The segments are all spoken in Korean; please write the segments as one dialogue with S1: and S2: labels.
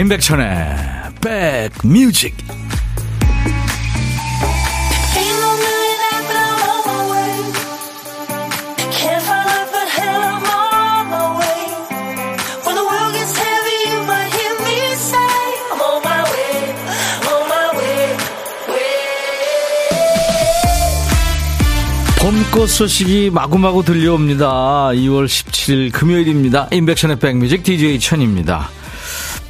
S1: 임백천의 백뮤직 봄꽃 소식이 마구마구 들려옵니다. 2월 17일 금요일입니다. 임백천의 백뮤직 DJ 천입니다.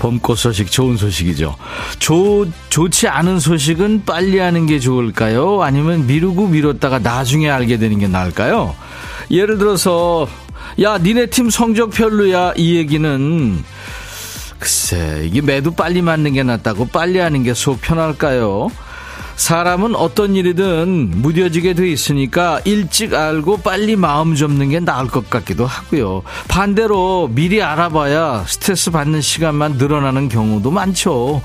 S1: 봄꽃 소식 좋은 소식이죠. 좋, 좋지 않은 소식은 빨리 하는 게 좋을까요? 아니면 미루고 미뤘다가 나중에 알게 되는 게 나을까요? 예를 들어서 야 니네 팀 성적 별로야 이 얘기는 글쎄 이게 매도 빨리 맞는 게 낫다고 빨리 하는 게 속 편할까요? 사람은 어떤 일이든 무뎌지게 돼 있으니까 일찍 알고 빨리 마음 접는 게 나을 것 같기도 하고요. 반대로 미리 알아봐야 스트레스 받는 시간만 늘어나는 경우도 많죠.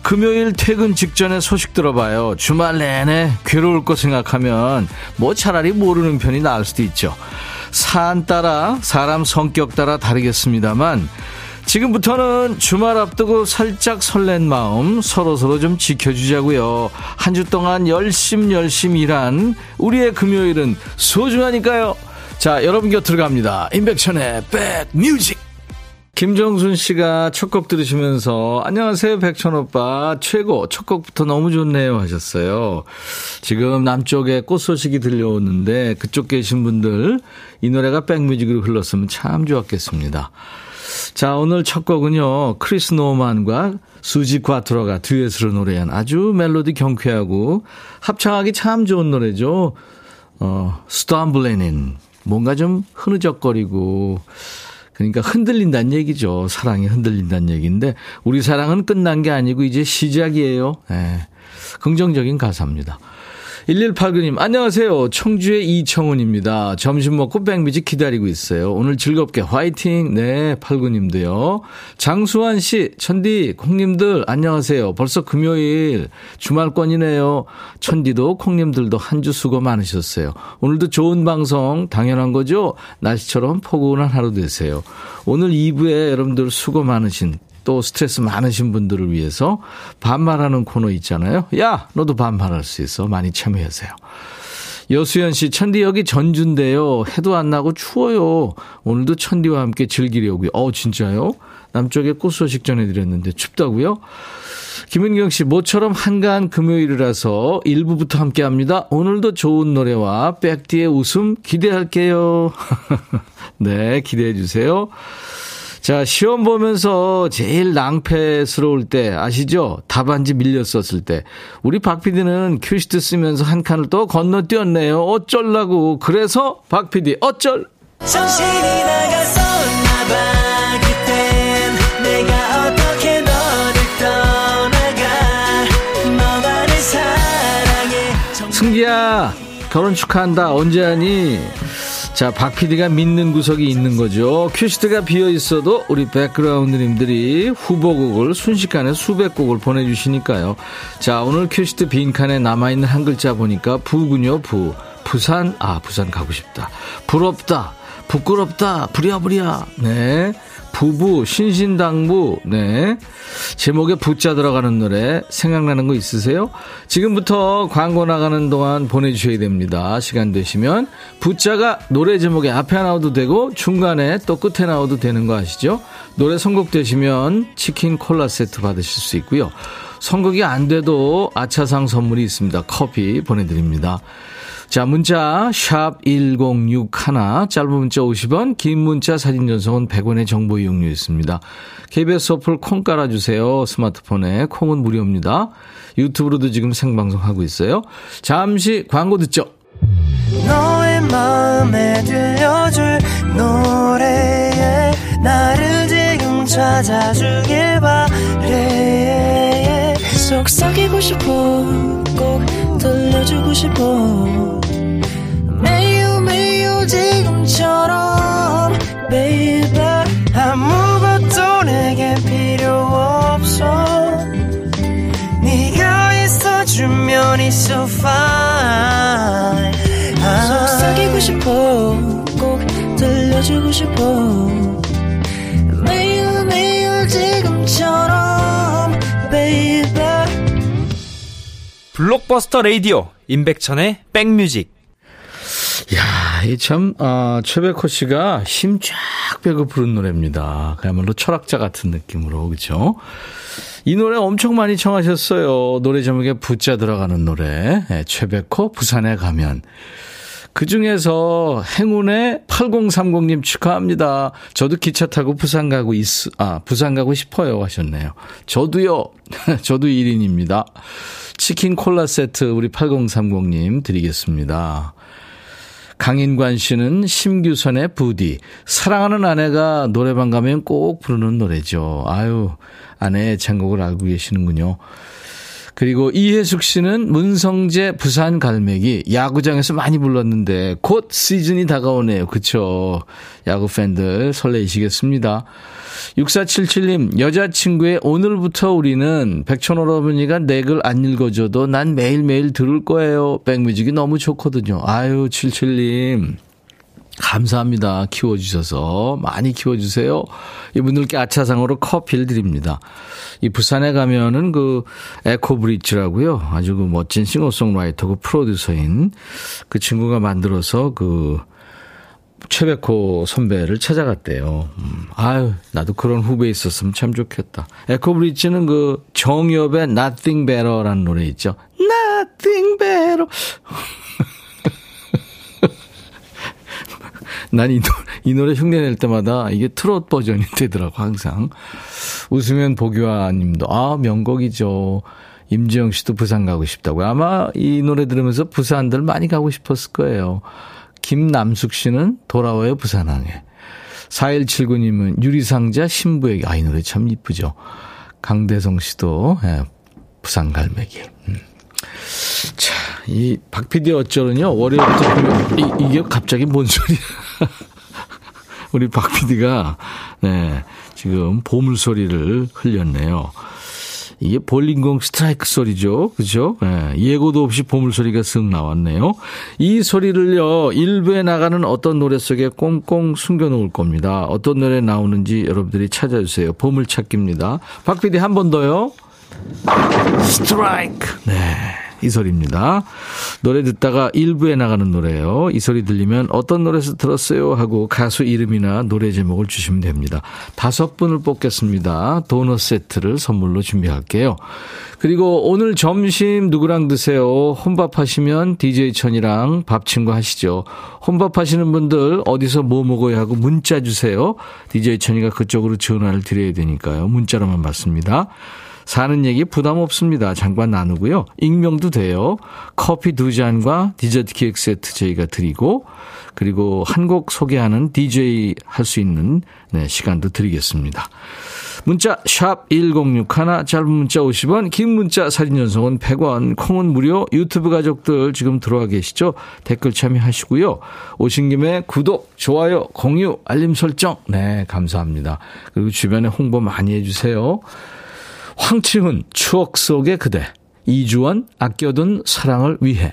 S1: 금요일 퇴근 직전에 소식 들어봐요. 주말 내내 괴로울 거 생각하면 뭐 차라리 모르는 편이 나을 수도 있죠. 산 따라 사람 성격 따라 다르겠습니다만 지금부터는 주말 앞두고 살짝 설렌 마음 서로 서로 좀 지켜주자고요. 한 주 동안 열심 열심 일한 우리의 금요일은 소중하니까요. 자, 여러분 곁으로 갑니다. 임백천의 백뮤직. 김정순 씨가 첫 곡 들으시면서 안녕하세요 백천 오빠 최고 첫 곡부터 너무 좋네요 하셨어요. 지금 남쪽에 꽃 소식이 들려오는데 그쪽 계신 분들 이 노래가 백뮤직으로 흘렀으면 참 좋았겠습니다. 자, 오늘 첫 곡은요, 크리스 노만과 수지 과트로가 듀엣으로 노래한 아주 멜로디 경쾌하고 합창하기 참 좋은 노래죠. 어, Stumblin' In. 뭔가 좀 흐느적거리고, 그러니까 흔들린다는 얘기죠. 사랑이 흔들린다는 얘기인데, 우리 사랑은 끝난 게 아니고 이제 시작이에요. 예. 긍정적인 가사입니다. 1189님, 안녕하세요. 청주의 이청훈입니다. 점심 먹고 백미지 기다리고 있어요. 오늘 즐겁게 화이팅. 네, 89님도요. 장수환 씨, 천디, 콩님들, 안녕하세요. 벌써 금요일, 주말권이네요. 천디도 콩님들도 한 주 수고 많으셨어요. 오늘도 좋은 방송, 당연한 거죠? 날씨처럼 포근한 하루 되세요. 오늘 2부에 여러분들 수고 많으신 또 스트레스 많으신 분들을 위해서 반말하는 코너 있잖아요. 야, 너도 반말할 수 있어. 많이 참여하세요. 여수연 씨, 천디 여기 전주인데요. 해도 안 나고 추워요. 오늘도 천디와 함께 즐기려고요. 어, 진짜요? 남쪽에 꽃 소식 전해드렸는데 춥다고요? 김은경 씨, 모처럼 한가한 금요일이라서 1부부터 함께 합니다. 오늘도 좋은 노래와 백디의 웃음 기대할게요. 네, 기대해 주세요. 자, 시험 보면서 제일 낭패스러울 때 아시죠? 답안지 밀렸었을 때. 우리 박 PD는 큐시트 쓰면서 한 칸을 또 건너뛰었네요. 어쩔라고. 그래서 박 PD 어쩔? 승기야 결혼 축하한다 언제 하니 자, 박 PD가 믿는 구석이 있는 거죠. 큐시트가 비어 있어도 우리 백그라운드님들이 후보곡을 순식간에 수백 곡을 보내주시니까요. 자, 오늘 큐시트 빈칸에 남아있는 한 글자 보니까 부군요, 부. 부산, 아, 부산 가고 싶다. 부럽다. 부끄럽다. 부랴부랴. 네. 부부, 신신당부, 네. 제목에 부자 들어가는 노래 생각나는 거 있으세요? 지금부터 광고 나가는 동안 보내주셔야 됩니다. 시간 되시면. 부자가 노래 제목에 앞에 나와도 되고 중간에 또 끝에 나와도 되는 거 아시죠? 노래 선곡되시면 치킨 콜라 세트 받으실 수 있고요. 선곡이 안 돼도 아차상 선물이 있습니다. 커피 보내드립니다. 자, 문자 샵 1061, 짧은 문자 50원, 긴 문자 사진 전송은 100원의 정보 이용료 있습니다. KBS 어플 콩 깔아주세요. 스마트폰에 콩은 무료입니다. 유튜브로도 지금 생방송하고 있어요. 잠시 광고 듣죠. 너의 마음에 들려줄 노래에 나를 지금 찾아주길 바래 속삭이고 싶어 꼭 들려주고 싶어 주면 it's so fine. 아. 속삭이고 싶어 꼭 들려주고 싶어. 매일 매일 지금처럼 baby.
S2: 블록버스터 레이디오 임백천의 백뮤직.
S1: 이야 이참 어, 최백호 씨가 힘 쫙 빼고 부른 노래입니다. 그야말로 철학자 같은 느낌으로 그렇죠? 이 노래 엄청 많이 청하셨어요. 노래 제목에 부자 들어가는 노래. 네, 최백호, 부산에 가면. 그 중에서 행운의 8030님 축하합니다. 저도 기차 타고 부산 가고 있, 아, 부산 가고 싶어요 하셨네요. 저도요. 저도 1인입니다. 치킨 콜라 세트 우리 8030님 드리겠습니다. 강인관 씨는 심규선의 부디. 사랑하는 아내가 노래방 가면 꼭 부르는 노래죠. 아유, 아내의 창곡을 알고 계시는군요. 그리고 이혜숙 씨는 문성재 부산 갈매기 야구장에서 많이 불렀는데 곧 시즌이 다가오네요. 그쵸? 야구 팬들 설레이시겠습니다. 6477님, 여자친구의 오늘부터 우리는 백천오라버니가 내 글 안 읽어줘도 난 매일매일 들을 거예요. 백뮤직이 너무 좋거든요. 아유, 77님. 감사합니다. 키워주셔서. 많이 키워주세요. 이분들께 아차상으로 커피를 드립니다. 이 부산에 가면은 그 에코브리츠라고요. 아주 그 멋진 싱어송라이터고 프로듀서인 그 친구가 만들어서 그 최백호 선배를 찾아갔대요. 음, 아유, 나도 그런 후배 있었으면 참 좋겠다. 에코브리츠는 그 정엽의 Nothing Better라는 노래 있죠. Nothing Better. 난 이 이 노래 흉내 낼 때마다 이게 트롯 버전이 되더라고, 항상. 웃으면 보기와 님도, 아, 명곡이죠. 임지영 씨도 부산 가고 싶다고요. 아마 이 노래 들으면서 부산들 많이 가고 싶었을 거예요. 김남숙 씨는 돌아와요 부산항에. 4179님은 유리상자 신부에게. 아, 이 노래 참 이쁘죠. 강대성 씨도, 예, 부산 갈매기. 음. 자, 이 박PD 어쩌는요, 월요일부터 이, 이게 갑자기 뭔 소리야. 우리 박PD가, 네, 지금 보물 소리를 흘렸네요. 이게 볼링공 스트라이크 소리죠. 그죠? 예, 예고도 없이 보물소리가 쓱 나왔네요. 이 소리를요, 일부에 나가는 어떤 노래 속에 꽁꽁 숨겨놓을 겁니다. 어떤 노래 나오는지 여러분들이 찾아주세요. 보물찾기입니다. 박 PD 한 번 더요. 스트라이크. 네. 이 소리입니다. 노래 듣다가 일부에 나가는 노래예요. 이 소리 들리면 어떤 노래에서 들었어요 하고 가수 이름이나 노래 제목을 주시면 됩니다. 다섯 분을 뽑겠습니다. 도넛 세트를 선물로 준비할게요. 그리고 오늘 점심 누구랑 드세요? 혼밥 하시면 DJ 천이랑 밥 친구 하시죠. 혼밥 하시는 분들 어디서 뭐 먹어야 하고 문자 주세요. DJ 천이가 그쪽으로 전화를 드려야 되니까요. 문자로만 받습니다. 사는 얘기 부담 없습니다. 장관 나누고요. 익명도 돼요. 커피 두 잔과 디저트 케이크 세트 저희가 드리고 그리고 한 곡 소개하는 DJ 할 수 있는 네, 시간도 드리겠습니다. 문자 샵 1061, 짧은 문자 50원, 긴 문자 사진 전송은 100원, 콩은 무료, 유튜브 가족들 지금 들어와 계시죠? 댓글 참여하시고요. 오신 김에 구독, 좋아요, 공유, 알림 설정, 네, 감사합니다. 그리고 주변에 홍보 많이 해주세요. 황치훈 추억 속의 그대 이주원 아껴둔 사랑을 위해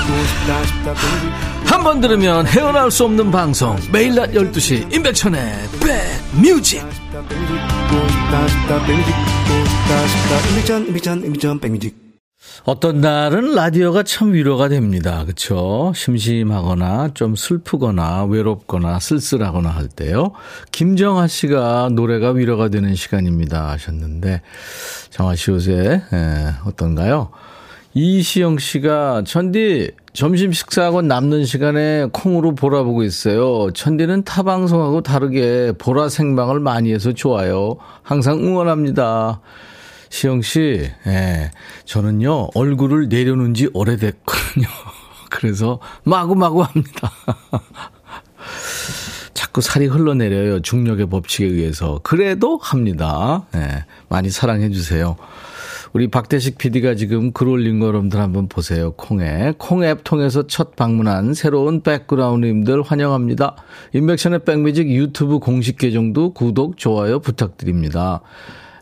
S1: 한 번 들으면 헤어나올 수 없는 방송 매일 낮 12시 임백천의 백뮤직 어떤 날은 라디오가 참 위로가 됩니다. 그렇죠? 심심하거나 좀 슬프거나 외롭거나 쓸쓸하거나 할 때요. 김정아 씨가 노래가 위로가 되는 시간입니다 하셨는데 정아 씨 요새 예, 어떤가요? 이시영 씨가 천디 점심 식사하고 남는 시간에 콩으로 보라 보고 있어요. 천디는 타 방송하고 다르게 보라 생방을 많이 해서 좋아요. 항상 응원합니다. 시영 씨, 예. 저는요, 얼굴을 내려놓은 지 오래됐거든요. 그래서 마구마구 합니다. 자꾸 살이 흘러내려요. 중력의 법칙에 의해서. 그래도 합니다. 예. 많이 사랑해 주세요. 우리 박대식 PD가 지금 글 올린 거 여러분들 한번 보세요. 콩에. 콩앱 통해서 첫 방문한 새로운 백그라운드님들 환영합니다. 인백션의 백뮤직 유튜브 공식 계정도 구독, 좋아요 부탁드립니다.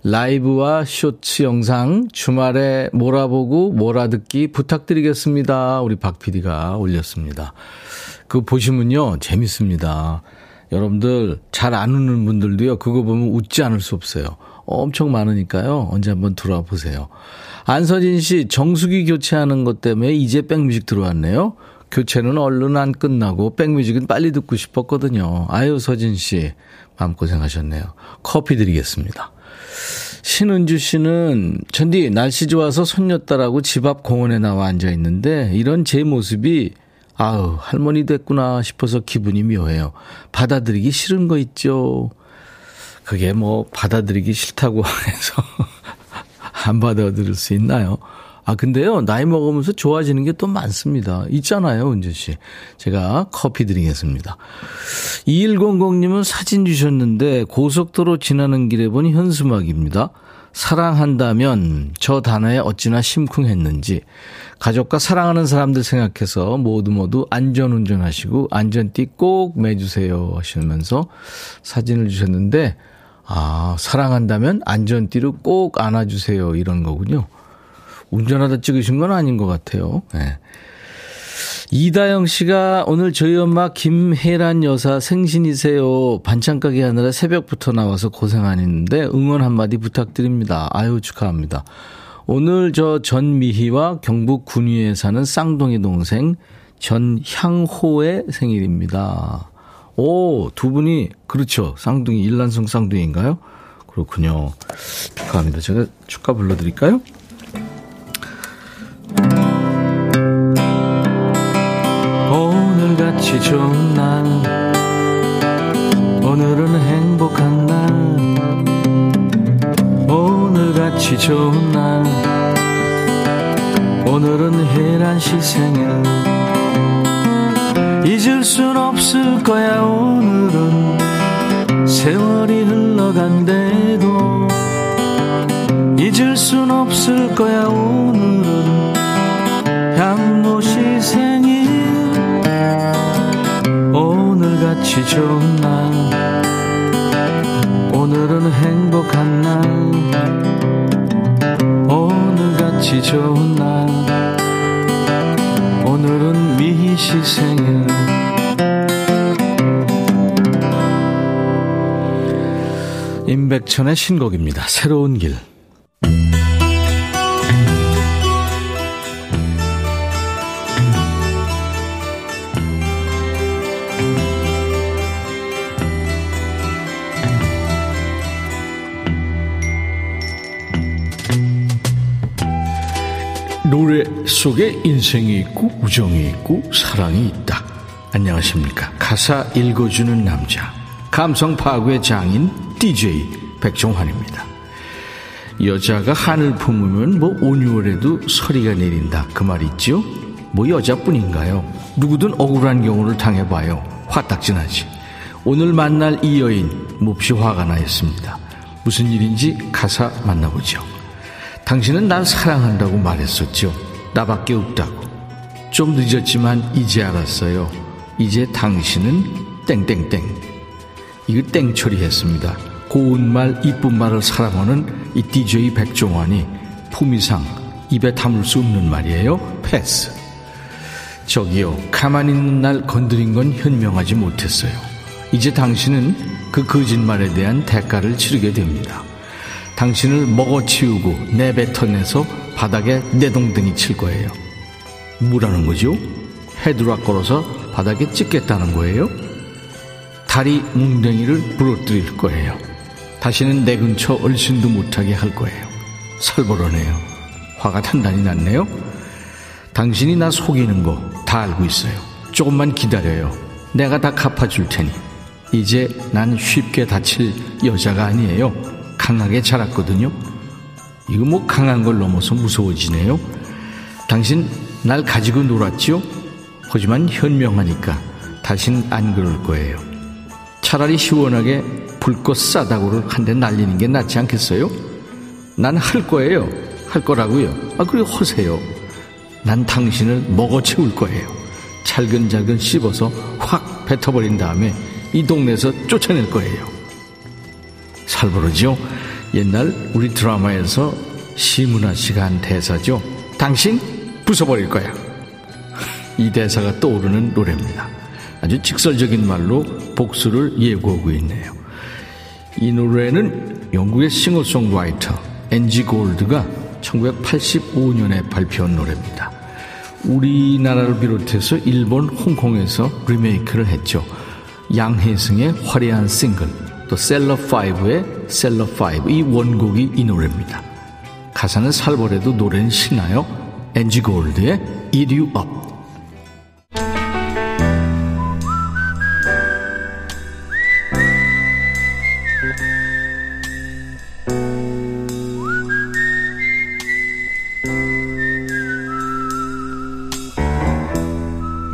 S1: 라이브와 쇼츠 영상 주말에 몰아보고 몰아듣기 부탁드리겠습니다. 우리 박 PD가 올렸습니다. 그거 보시면요. 재밌습니다. 여러분들 잘 안 웃는 분들도요. 그거 보면 웃지 않을 수 없어요. 엄청 많으니까요. 언제 한번 들어와 보세요. 안서진 씨, 정수기 교체하는 것 때문에 이제 백뮤직 들어왔네요. 교체는 얼른 안 끝나고 백뮤직은 빨리 듣고 싶었거든요. 아유, 서진 씨. 마음고생 하셨네요. 커피 드리겠습니다. 신은주 씨는 전디 날씨 좋아서 손녀딸하고 집 앞 공원에 나와 앉아 있는데 이런 제 모습이 아우 할머니 됐구나 싶어서 기분이 묘해요. 받아들이기 싫은 거 있죠. 그게 뭐 받아들이기 싫다고 해서 안 받아들일 수 있나요? 아, 근데요, 나이 먹으면서 좋아지는 게 또 많습니다. 있잖아요, 은주 씨. 제가 커피 드리겠습니다. 2100님은 사진 주셨는데, 고속도로 지나는 길에 보니 현수막입니다. 사랑한다면 저 단어에 어찌나 심쿵했는지 가족과 사랑하는 사람들 생각해서 모두 모두 안전 운전하시고 안전띠 꼭 매주세요 하시면서 사진을 주셨는데 아 사랑한다면 안전띠를 꼭 안아주세요 이런 거군요. 운전하다 찍으신 건 아닌 것 같아요. 네. 이다영 씨가 오늘 저희 엄마 김혜란 여사 생신이세요. 반찬 가게 하느라 새벽부터 나와서 고생하는데 응원 한마디 부탁드립니다. 아유, 축하합니다. 오늘 저 전미희와 경북 군위에 사는 쌍둥이 동생 전향호의 생일입니다. 오, 두 분이, 그렇죠. 쌍둥이, 일란성 쌍둥이인가요? 그렇군요. 축하합니다. 제가 축하 불러드릴까요? 오늘같이 좋은 날 오늘은 행복한 날 오늘같이 좋은 날 오늘은 혜란 시 생일 잊을 순 없을 거야 오늘은. 세월이 흘러간대도 잊을 순 없을 거야 오늘은. 향모 시 생일 오늘같이 좋은 날. 오늘은 행복한 날. 오늘같이 좋은 날. 오늘은 미희 씨 생일 임백천의 신곡입니다. 새로운 길 노래 속에 인생이 있고 우정이 있고 사랑이 있다. 안녕하십니까. 가사 읽어주는 남자. 감성 파괴 장인 DJ 백종환입니다. 여자가 하늘 품으면 뭐 온유월에도 서리가 내린다. 그 말 있죠? 뭐 여자뿐인가요? 누구든 억울한 경우를 당해봐요. 화딱지나지. 오늘 만날 이 여인 몹시 화가 나 있습니다. 무슨 일인지 가사 만나보죠. 당신은 날 사랑한다고 말했었죠. 나밖에 없다고. 좀 늦었지만 이제 알았어요. 이제 당신은 땡땡땡. 이거 땡 처리했습니다. 고운 말, 이쁜 말을 사랑하는 이 DJ 백종환이 품위상 입에 담을 수 없는 말이에요. 패스. 저기요, 가만히 있는 날 건드린 건 현명하지 못했어요. 이제 당신은 그 거짓말에 대한 대가를 치르게 됩니다. 당신을 먹어치우고 내뱉어내서 바닥에 내동댕이 칠 거예요. 뭐라는 거죠? 헤드락 걸어서 바닥에 찍겠다는 거예요? 다리 뭉댕이를 부러뜨릴 거예요. 다시는 내 근처 얼씬도 못하게 할 거예요. 살벌하네요. 화가 단단히 났네요. 당신이 나 속이는 거 다 알고 있어요. 조금만 기다려요. 내가 다 갚아줄 테니. 이제 난 쉽게 다칠 여자가 아니에요. 강하게 자랐거든요. 이거 뭐 강한 걸 넘어서 무서워지네요. 당신 날 가지고 놀았지요? 하지만 현명하니까 다신 안 그럴 거예요. 차라리 시원하게 불꽃 싸다구를 한 대 날리는 게 낫지 않겠어요? 난 할 거예요. 할 거라고요. 아, 그리고 허세요. 난 당신을 먹어 채울 거예요. 잘근잘근 씹어서 확 뱉어버린 다음에 이 동네에서 쫓아낼 거예요. 살벌하죠? 옛날 우리 드라마에서 시문화 씨가 한 대사죠. 당신 부숴버릴 거야. 이 대사가 떠오르는 노래입니다. 아주 직설적인 말로 복수를 예고하고 있네요. 이 노래는 영국의 싱어송라이터 엔지 골드가 1985년에 발표한 노래입니다. 우리나라를 비롯해서 일본, 홍콩에서 리메이크를 했죠. 양혜승의 화려한 싱글, 또 셀러5의 셀러5, 이 원곡이 이 노래입니다. 가사는 살벌해도 노래는 신나요. 엔지 골드의 Eat.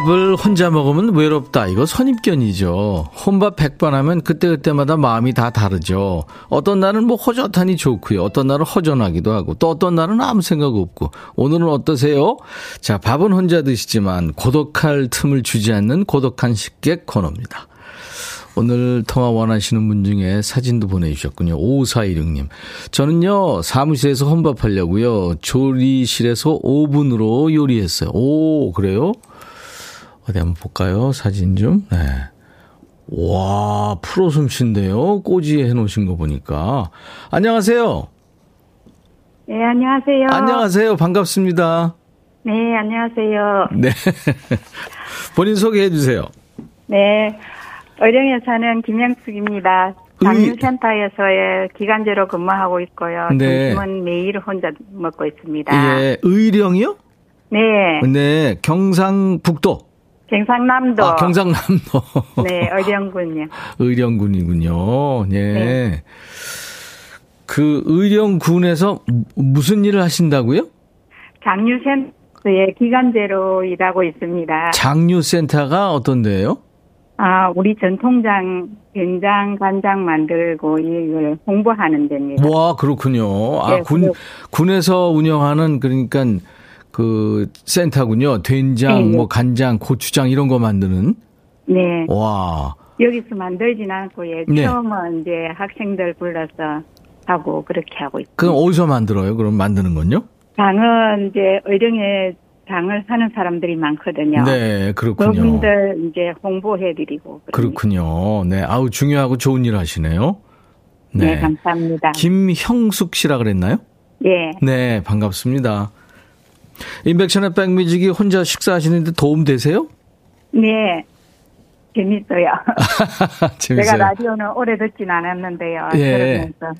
S1: 밥을 혼자 먹으면 외롭다. 이거 선입견이죠. 혼밥 100번 하면 그때그때마다 마음이 다 다르죠. 어떤 날은 뭐 허젓하니 좋고요. 어떤 날은 허전하기도 하고 또 어떤 날은 아무 생각 없고 오늘은 어떠세요? 자, 밥은 혼자 드시지만 고독할 틈을 주지 않는 고독한 식객 코너입니다. 오늘 통화 원하시는 분 중에 사진도 보내주셨군요. 5416님. 저는요, 사무실에서 혼밥하려고요. 조리실에서 5분으로 요리했어요. 오, 그래요? 어디 한번 볼까요? 사진 좀. 네. 와, 프로 솜씨인데요. 꼬지에 해놓으신 거 보니까. 안녕하세요.
S3: 네, 안녕하세요.
S1: 안녕하세요. 반갑습니다.
S3: 네, 안녕하세요.
S1: 네. 본인 소개해 주세요.
S3: 네. 의령에 사는 김영숙입니다. 장류센터에서의 기간제로 근무하고 있고요.
S1: 네.
S3: 점심은 매일 혼자 먹고 있습니다.
S1: 예, 의령이요?
S3: 네.
S1: 네, 경상북도.
S3: 경상남도.
S1: 아, 경상남도.
S3: 네, 의령군요.
S1: 의령군이군요. 예.
S3: 네.
S1: 그 의령군에서 무슨 일을 하신다고요?
S3: 장류센터의 기간제로 일하고 있습니다.
S1: 장류센터가 어떤 데예요?
S3: 아, 우리 전통장 된장 간장 만들고 이걸 홍보하는 데입니다.
S1: 와, 그렇군요. 아,
S3: 네,
S1: 군,
S3: 그리고-
S1: 군에서 운영하는 그러니까 그 센터군요. 된장,
S3: 네, 네.
S1: 뭐 간장, 고추장 이런 거 만드는.
S3: 네.
S1: 와.
S3: 여기서 만들진 않고 예,
S1: 네.
S3: 처음은 이제 학생들 불러서 하고 그렇게 하고 있습니다.
S1: 그럼 어디서 만들어요? 그럼 만드는 건요?
S3: 장은 이제 의령에 장을 사는 사람들이 많거든요.
S1: 네, 그렇군요.
S3: 그분들 이제 홍보해드리고. 그럽니다.
S1: 그렇군요. 네, 아우 중요하고 좋은 일 하시네요.
S3: 네, 감사합니다.
S1: 김형숙 씨라 그랬나요?
S3: 예.
S1: 네, 반갑습니다. 인백션의 백뮤직이 혼자 식사하시는데 도움 되세요?
S3: 네. 재밌어요.
S1: 재밌어요.
S3: 제가 라디오는 오래 듣진 않았는데요.
S1: 예.
S3: 들으면서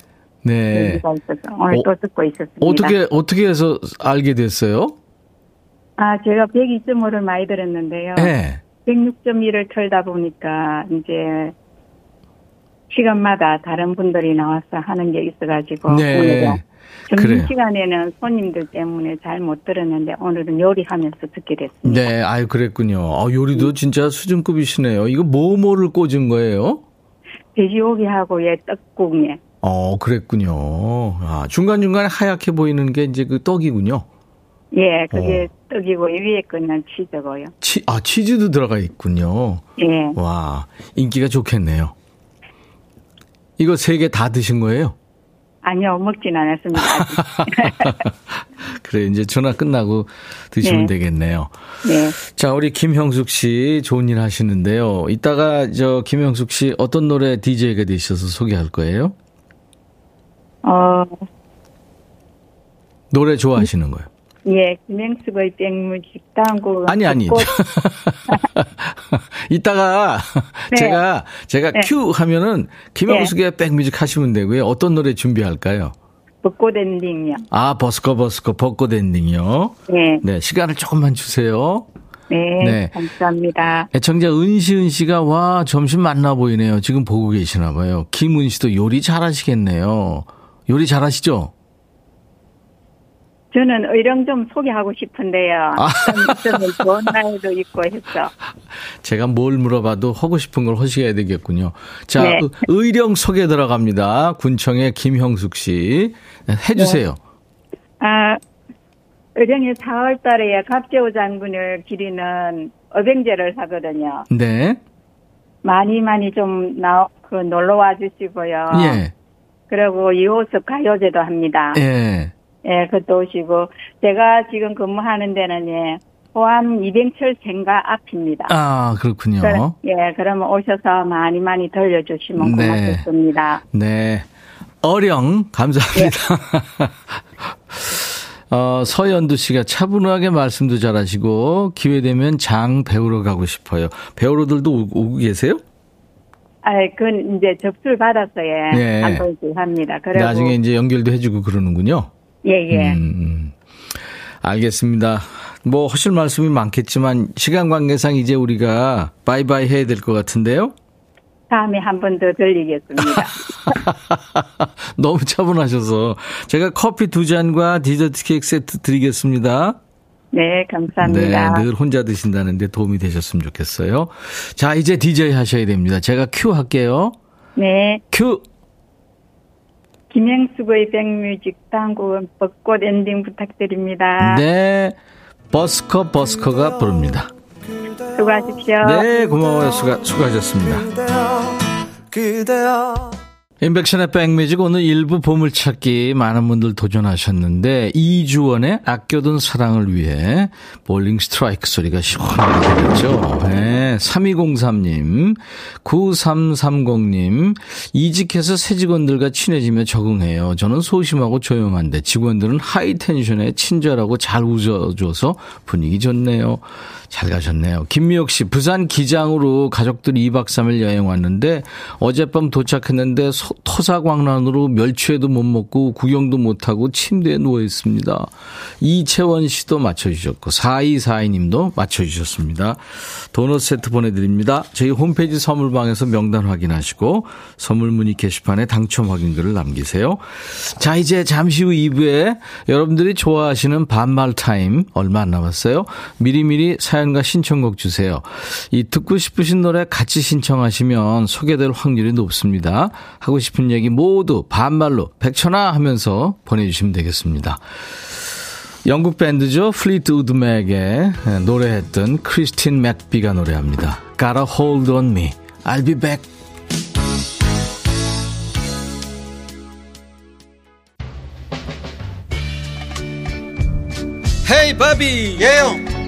S1: 네.
S3: 오늘
S1: 어,
S3: 또 듣고 있었습니다.
S1: 어떻게 어떻게 해서 알게 됐어요?
S3: 아, 제가 102.5를 많이 들었는데요.
S1: 네.
S3: 106.1을 틀다 보니까 이제 시간마다 다른 분들이 나와서 하는 게 있어가지고
S1: 네.
S3: 오늘은 점심
S1: 그래요.
S3: 시간에는 손님들 때문에 잘 못 들었는데 오늘은 요리하면서 듣게 됐습니다.
S1: 네, 아유 그랬군요. 아, 요리도 진짜 수준급이시네요. 이거 뭐뭐를 꽂은 거예요?
S3: 돼지고기하고 예 떡국에
S1: 어, 그랬군요. 아, 중간중간에 하얗게 보이는 게 이제 그 떡이군요.
S3: 예 그게
S1: 어.
S3: 떡이고 위에 거는 치즈고요.
S1: 치, 아, 치즈도 들어가 있군요.
S3: 예
S1: 와, 인기가 좋겠네요. 이거 세 개 다 드신 거예요?
S3: 아니요 먹진 않았습니다.
S1: 그래, 이제 전화 끝나고 드시면
S3: 네.
S1: 되겠네요.
S3: 네.
S1: 자, 우리 김형숙 씨 좋은 일 하시는데요. 이따가 저 김형숙 씨 어떤 노래 DJ가 되셔서 소개할 거예요?
S3: 어,
S1: 노래 좋아하시는 거예요?
S3: 예, 김행숙의 다음 곡은
S1: 아니, 아니. 이따가
S3: 네.
S1: 제가, 제가
S3: 네.
S1: 큐 하면은 김형숙의 백뮤직 하시면 되고요. 어떤 노래 준비할까요?
S3: 벚꽃 엔딩이요.
S1: 아, 버스커 버스커 벚꽃 엔딩이요.
S3: 예.
S1: 네, 시간을 조금만 주세요.
S3: 네,
S1: 네.
S3: 감사합니다.
S1: 애청자 은시은 씨가 와 점심 맛나 보이네요. 지금 보고 계시나 봐요. 김은 씨도 요리 잘하시겠네요. 요리 잘하시죠?
S3: 저는 의령 좀 소개하고 싶은데요.
S1: 아.
S3: 좋은 날도 있고 해서.
S1: 제가 뭘 물어봐도 하고 싶은 걸 하셔야 되겠군요. 자,
S3: 네.
S1: 의- 의령 소개 들어갑니다. 군청의 김형숙 씨. 네, 해주세요.
S3: 아, 의령에 4월 달에 갑재호 장군을 기리는 어병제를 하거든요.
S1: 네.
S3: 많이 많이 좀 나, 그 놀러 와 주시고요.
S1: 예.
S3: 그리고 이호섭 가요제도 합니다.
S1: 예.
S3: 예, 그것도 오시고. 제가 지금 근무하는 데는 예, 호암 이병철 생가 앞입니다.
S1: 아, 그렇군요.
S3: 그럼- 예, 그러면 오셔서 많이 많이 들려주시면
S1: 네.
S3: 고맙겠습니다.
S1: 네. 어령, 감사합니다. 어, 서연두 씨가 차분하게 말씀도 잘하시고, 기회 되면 장 배우러 가고 싶어요. 배우러들도 오- 오고 계세요?
S3: 아, 그건 이제 접수를 받았어요.
S1: 예.
S3: 한 번씩 합니다. 그리고
S1: 나중에 이제 연결도 해주고 그러는군요.
S3: 예, 예.
S1: 음, 음. 알겠습니다. 뭐 하실 말씀이 많겠지만 시간 관계상 이제 우리가 바이바이 해야 될 것 같은데요.
S3: 다음에 한 번 더 들리겠습니다.
S1: 너무 차분하셔서 제가 커피 두 잔과 디저트 케이크 세트 드리겠습니다.
S3: 네, 감사합니다.
S1: 네, 늘 혼자 드신다는데 도움이 되셨으면 좋겠어요. 자, 이제 DJ 하셔야 됩니다. 제가 큐 할게요.
S3: 네,
S1: 큐.
S3: 김영숙의 백뮤직 당국은 벚꽃 엔딩 부탁드립니다.
S1: 네. 버스커 버스커가 부릅니다.
S3: 수고하십시오.
S1: 네, 고마워요. 수고, 수고하셨습니다.
S4: 그대여 그대여
S1: 임백천의 백뮤직 오늘 일부 보물찾기 많은 분들 도전하셨는데 이주원의 아껴둔 사랑을 위해 볼링 스트라이크 소리가 시원하게 들렸죠. 네, 3203님, 9330님 이직해서 새 직원들과 친해지며 적응해요. 저는 소심하고 조용한데 직원들은 하이텐션에 친절하고 잘 웃어줘서 분위기 좋네요. 잘 가셨네요. 김미옥 씨, 부산 기장으로 가족들이 2박 3일 여행 왔는데 어젯밤 도착했는데 소- 토사광란으로 멸치회도 못 먹고 구경도 못하고 침대에 누워 있습니다. 이채원 씨도 맞춰주셨고 4242님도 맞춰주셨습니다. 도넛 세트 보내드립니다. 저희 홈페이지 선물방에서 명단 확인하시고 선물 문의 게시판에 당첨 확인글을 남기세요. 자 이제 잠시 후 2부에 여러분들이 좋아하시는 반말 타임 얼마 안 남았어요. 미리미리 사연 과 신청곡 주세요. 이 듣고 싶으신 노래 같이 신청하시면 소개될 확률이 높습니다. 하고 싶은 얘기 모두 반말로 백천아 하면서 보내주시면 되겠습니다. 영국 밴드죠. 플리트우드 맥의 노래했던 크리스틴 맥비가 노래합니다. Got a Hold on Me. I'll be back.
S2: Hey 바비
S5: 예 형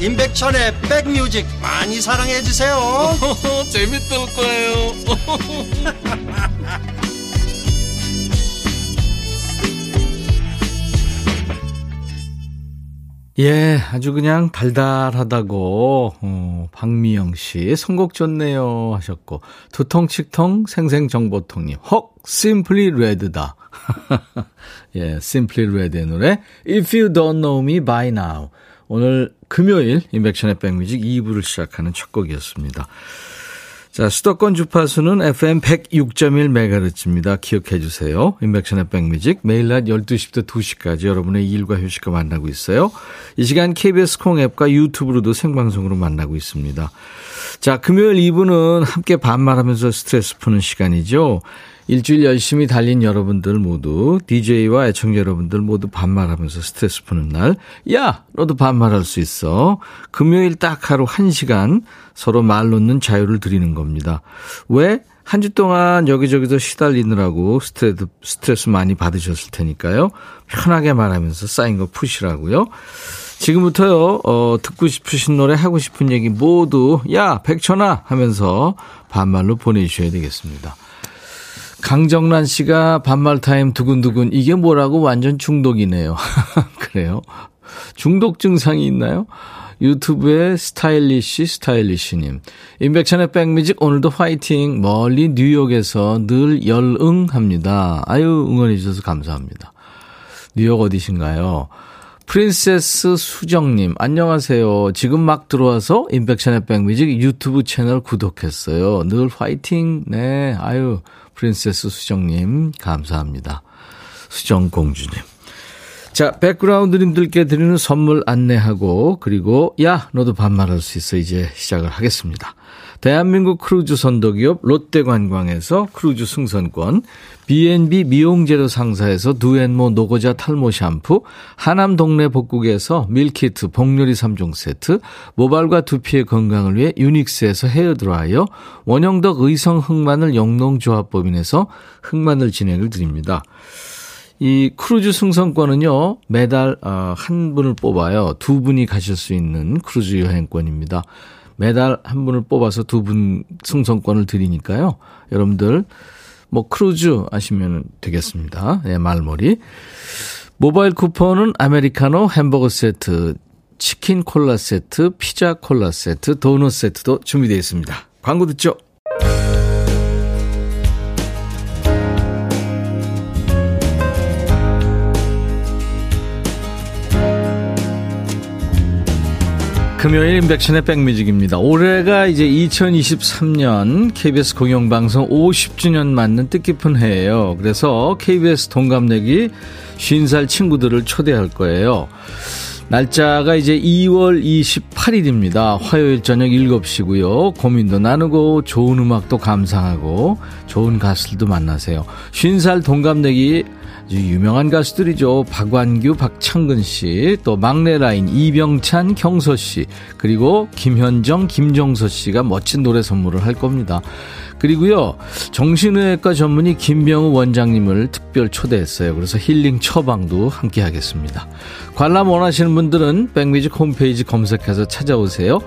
S5: 임백천의 백뮤직 많이 사랑해 주세요
S2: 재밌을 거예요
S1: 예, 아주 그냥 달달하다고, 어, 박미영 씨, 선곡 좋네요 하셨고, 두통칙통 생생정보통님, 헉, 심플리 레드다. 예, 심플리 레드의 노래, If You Don't Know Me By Now. 오늘 금요일, 임백천의 백뮤직 2부를 시작하는 첫 곡이었습니다. 자, 수도권 주파수는 FM 106.1MHz입니다. 기억해 주세요. 임백천의 백뮤직 매일 낮 12시부터 2시까지 여러분의 일과 휴식과 만나고 있어요. 이 시간 KBS 콩 앱과 유튜브로도 생방송으로 만나고 있습니다. 자, 금요일 2부는 함께 반말하면서 스트레스 푸는 시간이죠. 일주일 열심히 달린 여러분들 모두 DJ와 애청자 여러분들 모두 반말하면서 스트레스 푸는 날. 야, 너도 반말할 수 있어. 금요일 딱 하루 1시간 서로 말 놓는 자유를 드리는 겁니다. 왜? 한 주 동안 여기저기서 시달리느라고 스트레스, 스트레스 많이 받으셨을 테니까요. 편하게 말하면서 쌓인 거 푸시라고요. 지금부터요, 어, 듣고 싶으신 노래, 하고 싶은 얘기 모두, 야, 백천아! 하면서 반말로 보내주셔야 되겠습니다. 강정란 씨가 반말 타임 두근두근, 이게 뭐라고 완전 중독이네요. 그래요? 중독 증상이 있나요? 유튜브에 스타일리시 스타일리시님. 임백천의 백뮤직 오늘도 화이팅. 멀리 뉴욕에서 늘 응원합니다. 아유 응원해 주셔서 감사합니다. 뉴욕 어디신가요? 프린세스 수정님, 안녕하세요. 지금 막 들어와서 임백천의 백뮤직 유튜브 채널 구독했어요. 늘 화이팅. 네, 아유, 프린세스 수정님, 감사합니다. 수정공주님. 자, 백그라운드님들께 드리는 선물 안내하고, 그리고, 야, 너도 반말할 수 있어. 이제 시작을 하겠습니다. 대한민국 크루즈 선도기업 롯데관광에서 크루즈 승선권, B&B 미용재료 상사에서 두앤모 노고자 탈모 샴푸, 하남 동네 복국에서 밀키트 복요리 3종 세트, 모발과 두피의 건강을 위해 유닉스에서 헤어드라이어, 원형덕 의성 흑마늘 영농조합법인에서 흑마늘 진액을 드립니다. 이 크루즈 승선권은요, 매달 어, 한 분을 뽑아요. 두 분이 가실 수 있는 크루즈 여행권입니다. 매달 한 분을 뽑아서 두 분 승선권을 드리니까요. 여러분들 뭐 크루즈 다시면 되겠습니다. 예, 말머리. 모바일 쿠폰은 아메리카노 햄버거 세트, 치킨 콜라 세트, 피자 콜라 세트, 도넛 세트도 준비되어 있습니다. 광고 듣죠? 금요일 임백천의 백뮤직입니다. 올해가 이제 2023년 KBS 공영방송 50주년 맞는 뜻깊은 해예요. 그래서 KBS 동갑내기 50살 친구들을 초대할 거예요. 날짜가 이제 2월 28일입니다. 화요일 저녁 7시고요. 고민도 나누고 좋은 음악도 감상하고 좋은 가수들도 만나세요. 50살 동갑내기 유명한 가수들이죠. 박완규, 박창근 씨, 또 막내 라인 이병찬, 경서 씨, 그리고 김현정, 김정서 씨가 멋진 노래 선물을 할 겁니다. 그리고요, 정신의학과 전문의 김병우 원장님을 특별 초대했어요. 그래서 힐링 처방도 함께 하겠습니다. 관람 원하시는 분들은 백뮤직 홈페이지 검색해서 찾아오세요.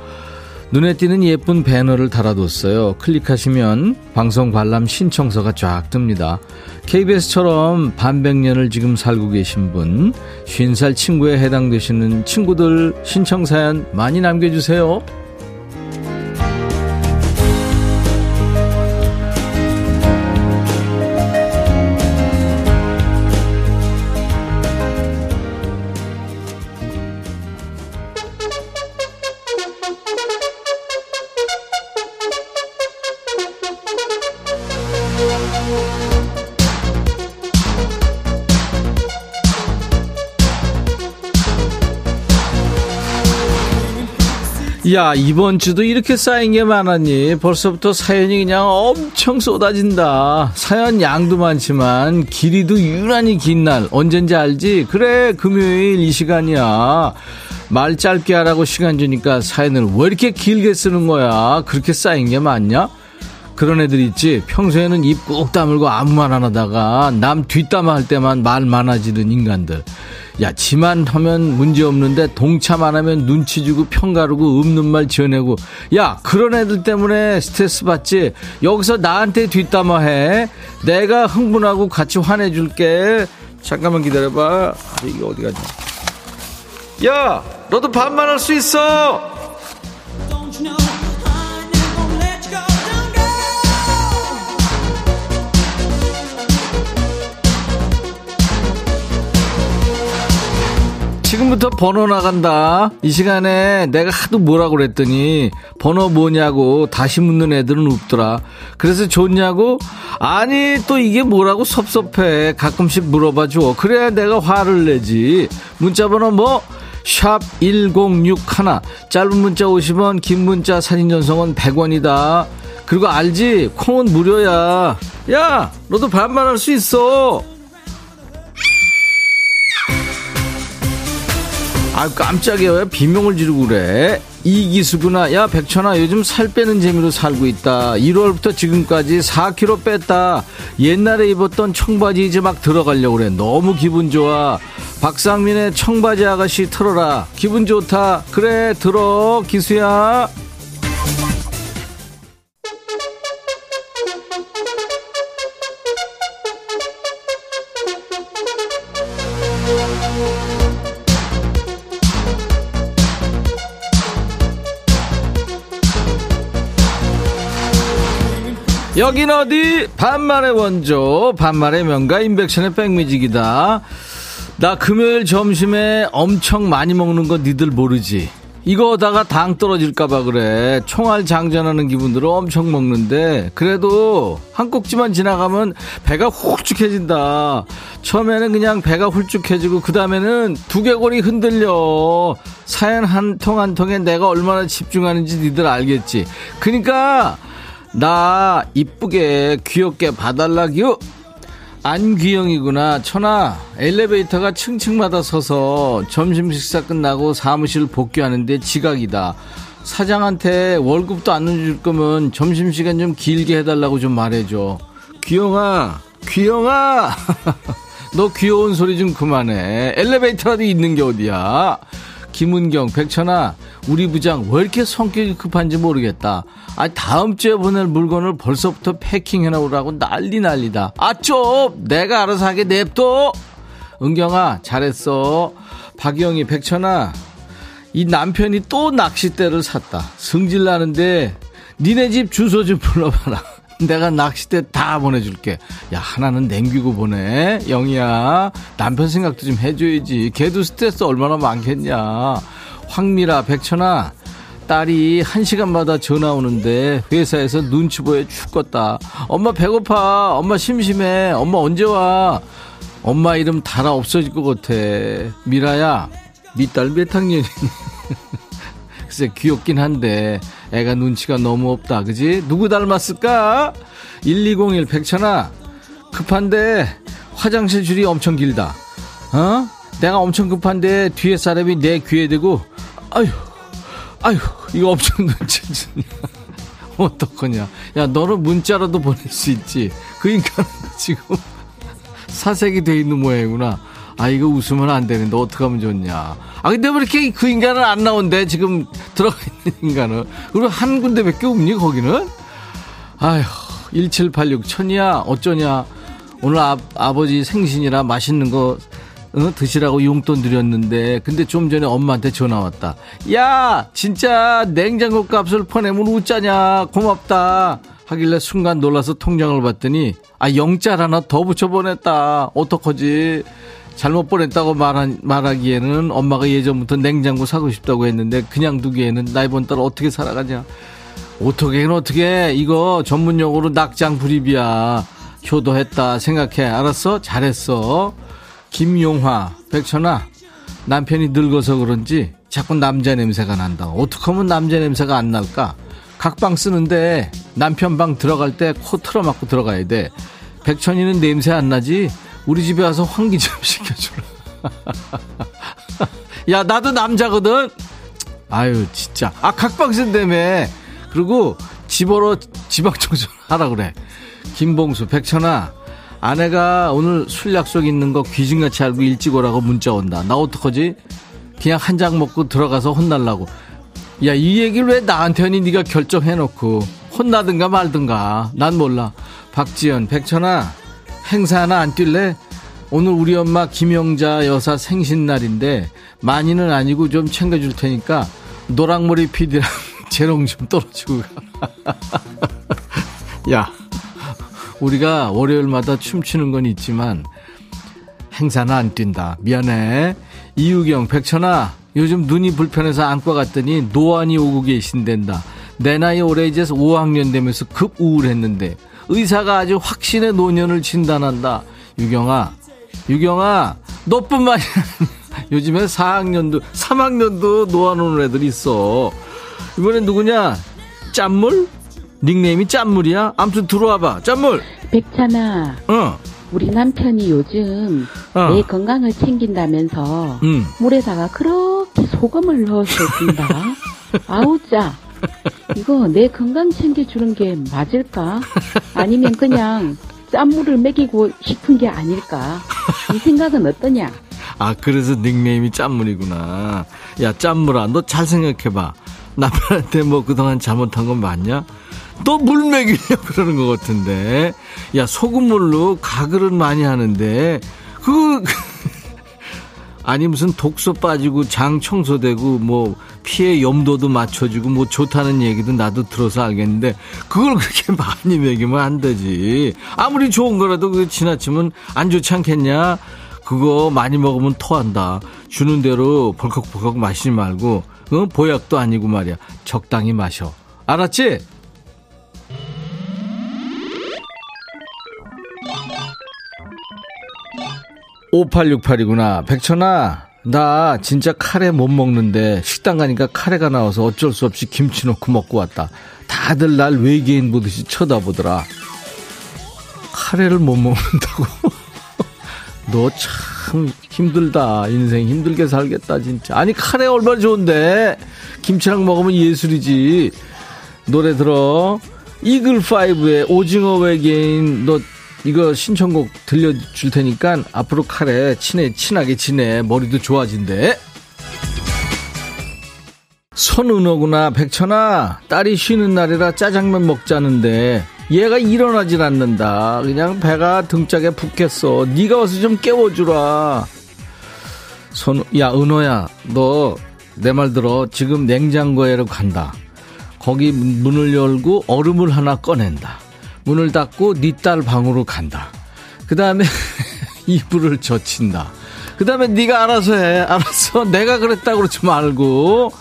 S1: 눈에 띄는 예쁜 배너를 달아뒀어요. 클릭하시면 방송 관람 신청서가 쫙 뜹니다. KBS처럼 반백년을 지금 살고 계신 분, 50살 친구에 해당되시는 친구들 신청 사연 많이 남겨주세요. 야, 이번 주도 이렇게 쌓인 게 많았니? 벌써부터 사연이 그냥 엄청 쏟아진다. 사연 양도 많지만 길이도 유난히 긴 날. 언젠지 알지? 그래, 금요일 이 시간이야. 말 짧게 하라고 시간 주니까 사연을 왜 이렇게 길게 쓰는 거야? 그렇게 쌓인 게 많냐? 그런 애들 있지. 평소에는 입 꾹 다물고 아무 말 안 하다가 남 뒷담화 할 때만 말 많아지는 인간들. 야, 지만 하면 문제 없는데 동참 안 하면 눈치 주고 평가르고 없는 말 지어내고. 야, 그런 애들 때문에 스트레스 받지. 여기서 나한테 뒷담화 해. 내가 흥분하고 같이 화내줄게. 잠깐만 기다려봐. 이게 어디 가지? 야, 너도 반말할 수 있어. 지금부터 번호 나간다. 이 시간에 내가 하도 뭐라고 그랬더니 번호 뭐냐고 다시 묻는 애들은 없더라. 그래서 좋냐고? 아니 또 이게 뭐라고 섭섭해. 가끔씩 물어봐 줘. 그래야 내가 화를 내지. 문자 번호 뭐? 샵 1061. 짧은 문자 50원, 긴 문자 사진 전송은 100원이다. 그리고 알지? 콩은 무료야. 야, 너도 반말할 수 있어. 아 깜짝이야. 왜 비명을 지르고 그래? 이기수구나. 야 백천아 요즘 살 빼는 재미로 살고 있다. 1월부터 지금까지 4kg 뺐다. 옛날에 입었던 청바지 이제 막 들어가려고 그래. 너무 기분 좋아. 박상민의 청바지 아가씨 틀어라. 기분 좋다. 그래, 들어, 기수야. 여긴 어디? 반말의 원조, 반말의 명가, 인백션의 백뮤직이다. 나 금요일 점심에 엄청 많이 먹는 거 니들 모르지? 이거다가 당 떨어질까봐 그래. 총알 장전하는 기분으로 엄청 먹는데, 그래도 한 꼭지만 지나가면 배가 훌쭉해진다. 처음에는 그냥 배가 훌쭉해지고, 그 다음에는 두개골이 흔들려. 사연 한 통 한 통에 내가 얼마나 집중하는지 니들 알겠지. 그니까, 나 이쁘게 귀엽게 봐달라규 안귀영이구나. 천아 엘리베이터가 층층마다 서서 점심 식사 끝나고 사무실 복귀하는데 지각이다. 사장한테 월급도 안 줄 거면 점심시간 좀 길게 해달라고 좀 말해줘. 귀영아 귀영아! 너 귀여운 소리 좀 그만해. 엘리베이터라도 있는 게 어디야? 김은경 백천아 우리 부장 왜 이렇게 성격이 급한지 모르겠다 아, 다음 주에 보낼 물건을 벌써부터 패킹해 놓으라고 난리 난리다. 아, 좀! 내가 알아서 하게 냅둬! 은경아, 잘했어. 박영희, 백천아, 이 남편이 또 낚싯대를 샀다. 승질 나는데, 니네 집 주소 좀 불러봐라. 내가 낚싯대 다 보내줄게. 야, 하나는 냉기고 보내. 영희야, 남편 생각도 좀 해줘야지. 걔도 스트레스 얼마나 많겠냐. 황미라, 백천아, 딸이 한 시간마다 전화 오는데 회사에서 눈치 보여 죽겠다. 엄마 배고파. 엄마 심심해. 엄마 언제 와? 엄마 이름 달아 없어질 것 같아. 미라야, 니딸 몇 학년이니? 글쎄 귀엽긴 한데 애가 눈치가 너무 없다. 그지? 누구 닮았을까? 1201 백천아 급한데 화장실 줄이 엄청 길다. 어? 내가 엄청 급한데 뒤에 사람이 내 귀에 대고 아휴 아유, 이거 엄청 눈치주냐. 어떡하냐. 야, 너는 문자라도 보낼 수 있지. 그 인간은 지금 사색이 돼 있는 모양이구나. 아, 이거 웃으면 안 되는데, 어떡하면 좋냐. 아, 근데 왜 이렇게 그 인간은 안 나온대? 지금 들어가 있는 인간은. 그리고 한 군데 밖에 없니, 거기는? 아휴, 1786, 천이야, 어쩌냐. 오늘 아, 아버지 생신이라 맛있는 거 어? 드시라고 용돈 드렸는데 근데 좀 전에 엄마한테 전화 왔다. 야 진짜 냉장고 값을 퍼내면 웃자냐? 고맙다. 하길래 순간 놀라서 통장을 봤더니 아 영짤 하나 더 붙여 보냈다. 어떡하지? 잘못 보냈다고 말한, 말하기에는 엄마가 예전부터 냉장고 사고 싶다고 했는데 그냥 두기에는 나 이번 달 어떻게 살아가냐? 어떻게는 어떻게? 이거 전문 용어로 낙장 불입이야. 효도했다 생각해. 알았어? 잘했어 김용화, 백천아, 남편이 늙어서 그런지 자꾸 남자 냄새가 난다. 어떻게 하면 남자 냄새가 안 날까? 각방 쓰는데 남편 방 들어갈 때 코 틀어막고 들어가야 돼. 백천이는 냄새 안 나지? 우리 집에 와서 환기 좀 시켜주라. 야, 나도 남자거든? 아유, 진짜. 아, 각방 쓴다며. 그리고 집으로 지방 청소 하라 그래. 김봉수, 백천아, 아내가 오늘 술 약속 있는 거 귀신같이 알고 일찍 오라고 문자 온다. 나 어떡하지? 그냥 한 장 먹고 들어가서 혼날라고. 야, 이 얘기를 왜 나한테 하니 네가 결정해놓고 혼나든가 말든가. 난 몰라. 박지연, 백천아, 행사 하나 안 뛸래? 오늘 우리 엄마 김영자 여사 생신날인데 많이는 아니고 좀 챙겨줄 테니까 노랑머리 피디랑 재롱 좀 떨어지고 가. 야. 우리가 월요일마다 춤추는 건 있지만 행사는 안 뛴다. 미안해. 이유경, 백천아, 요즘 눈이 불편해서 안과 갔더니 노안이 오고 계신댄다. 내 나이 올해 이제 5학년 되면서 급 우울했는데 의사가 아주 확신의 노년을 진단한다. 유경아, 유경아, 너뿐만이 요즘에 4학년도, 3학년도 노안 오는 애들이 있어. 이번엔 누구냐? 짠물? 닉네임이 짠물이야? 아무튼 들어와봐. 짠물.
S6: 백찬아.
S1: 어.
S6: 우리 남편이 요즘 어. 내 건강을 챙긴다면서 음. 물에다가 그렇게 소금을 넣어서 준다. 아우 짜. 이거 내 건강 챙겨주는 게 맞을까? 아니면 그냥 짠물을 먹이고 싶은 게 아닐까? 이 생각은 어떠냐?
S1: 아, 그래서 닉네임이 짠물이구나. 야, 짠물아, 너 잘 생각해봐. 남편한테 뭐 그동안 잘못한 건 맞냐? 또 물 먹이려 그러는 것 같은데. 야, 소금물로 가글은 많이 하는데, 그, 아니 무슨 독소 빠지고 장 청소되고 뭐 피해 염도도 맞춰주고 뭐 좋다는 얘기도 나도 들어서 알겠는데 그걸 그렇게 많이 먹이면 안 되지 아무리 좋은 거라도 그 지나치면 안 좋지 않겠냐 그거 많이 먹으면 토한다 주는 대로 벌컥벌컥 마시지 말고 어? 보약도 아니고 말이야 적당히 마셔 알았지? 5868이구나. 백천아, 나 진짜 카레 못 먹는데 식당 가니까 카레가 나와서 어쩔 수 없이 김치 넣고 먹고 왔다. 다들 날 외계인 보듯이 쳐다보더라. 카레를 못 먹는다고? 너 참 힘들다. 인생 힘들게 살겠다, 진짜. 아니, 카레 얼마나 좋은데? 김치랑 먹으면 예술이지. 노래 들어. 이글5의 오징어 외계인, 너 이거 신청곡 들려줄 테니까 앞으로 카레 친해, 친하게 지내. 머리도 좋아진대. 손은호구나. 백천아, 딸이 쉬는 날이라 짜장면 먹자는데 얘가 일어나질 않는다. 그냥 배가 등짝에 붙겠어. 네가 와서 좀 깨워주라. 손, 야, 은호야, 너 내 말 들어. 지금 냉장고에로 간다. 거기 문을 열고 얼음을 하나 꺼낸다. 문을 닫고 네 딸 방으로 간다. 그 다음에 이불을 젖힌다. 그 다음에 네가 알아서 해. 알았어. 내가 그랬다고 그러지 말고.